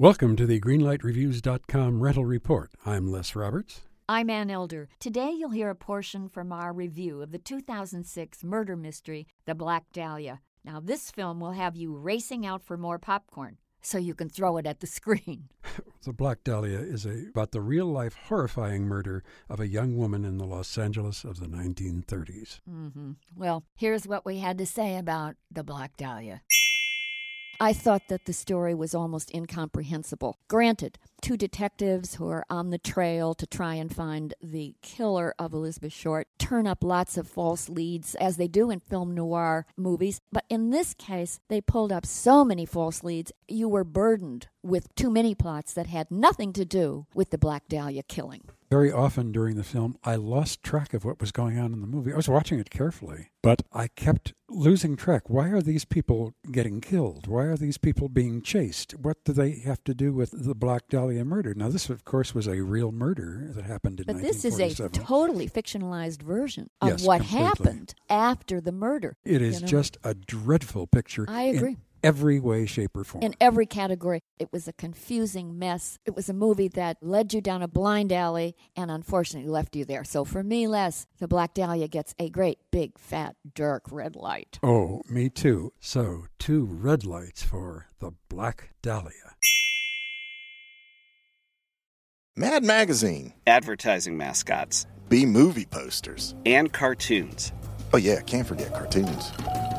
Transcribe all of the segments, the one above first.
Welcome to the GreenlightReviews.com rental report. I'm Les Roberts. I'm Ann Elder. Today you'll hear a portion from our review of the 2006 murder mystery, The Black Dahlia. Now, this film will have you racing out for more popcorn so you can throw it at the screen. the Black Dahlia is a, about the real life horrifying murder of a young woman in the Los Angeles of the 1930s. Mm-hmm. Well, here's what we had to say about The Black Dahlia. I thought that the story was almost incomprehensible. Granted, two detectives who are on the trail to try and find the killer of Elizabeth Short turn up lots of false leads, as they do in film noir movies. But in this case, they pulled up so many false leads, you were burdened with too many plots that had nothing to do with the Black Dahlia killing. Very often during the film, I lost track of what was going on in the movie. I was watching it carefully, but I kept losing track. Why are these people getting killed? Why are these people being chased? What do they have to do with the Black Dahlia murder? Now, this, of course, was a real murder that happened in But this is a totally fictionalized version of yes, what completely. happened after the murder. It is you know? just a dreadful picture. I agree. Every way, shape, or form. in every category. It was a confusing mess. It was a movie that led you down a blind alley and unfortunately left you there. So for me, Les, The Black Dahlia gets a great, big, fat, dark red light. Oh, me too. So, two red lights for the Black Dahlia. Mad Magazine, advertising mascots, B movie posters, and cartoons. Oh, yeah, can't forget cartoons.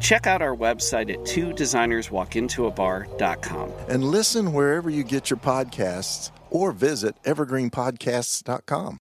Check out our website at two designerswalkintoabar.com. And listen wherever you get your podcasts or visit evergreenpodcasts.com.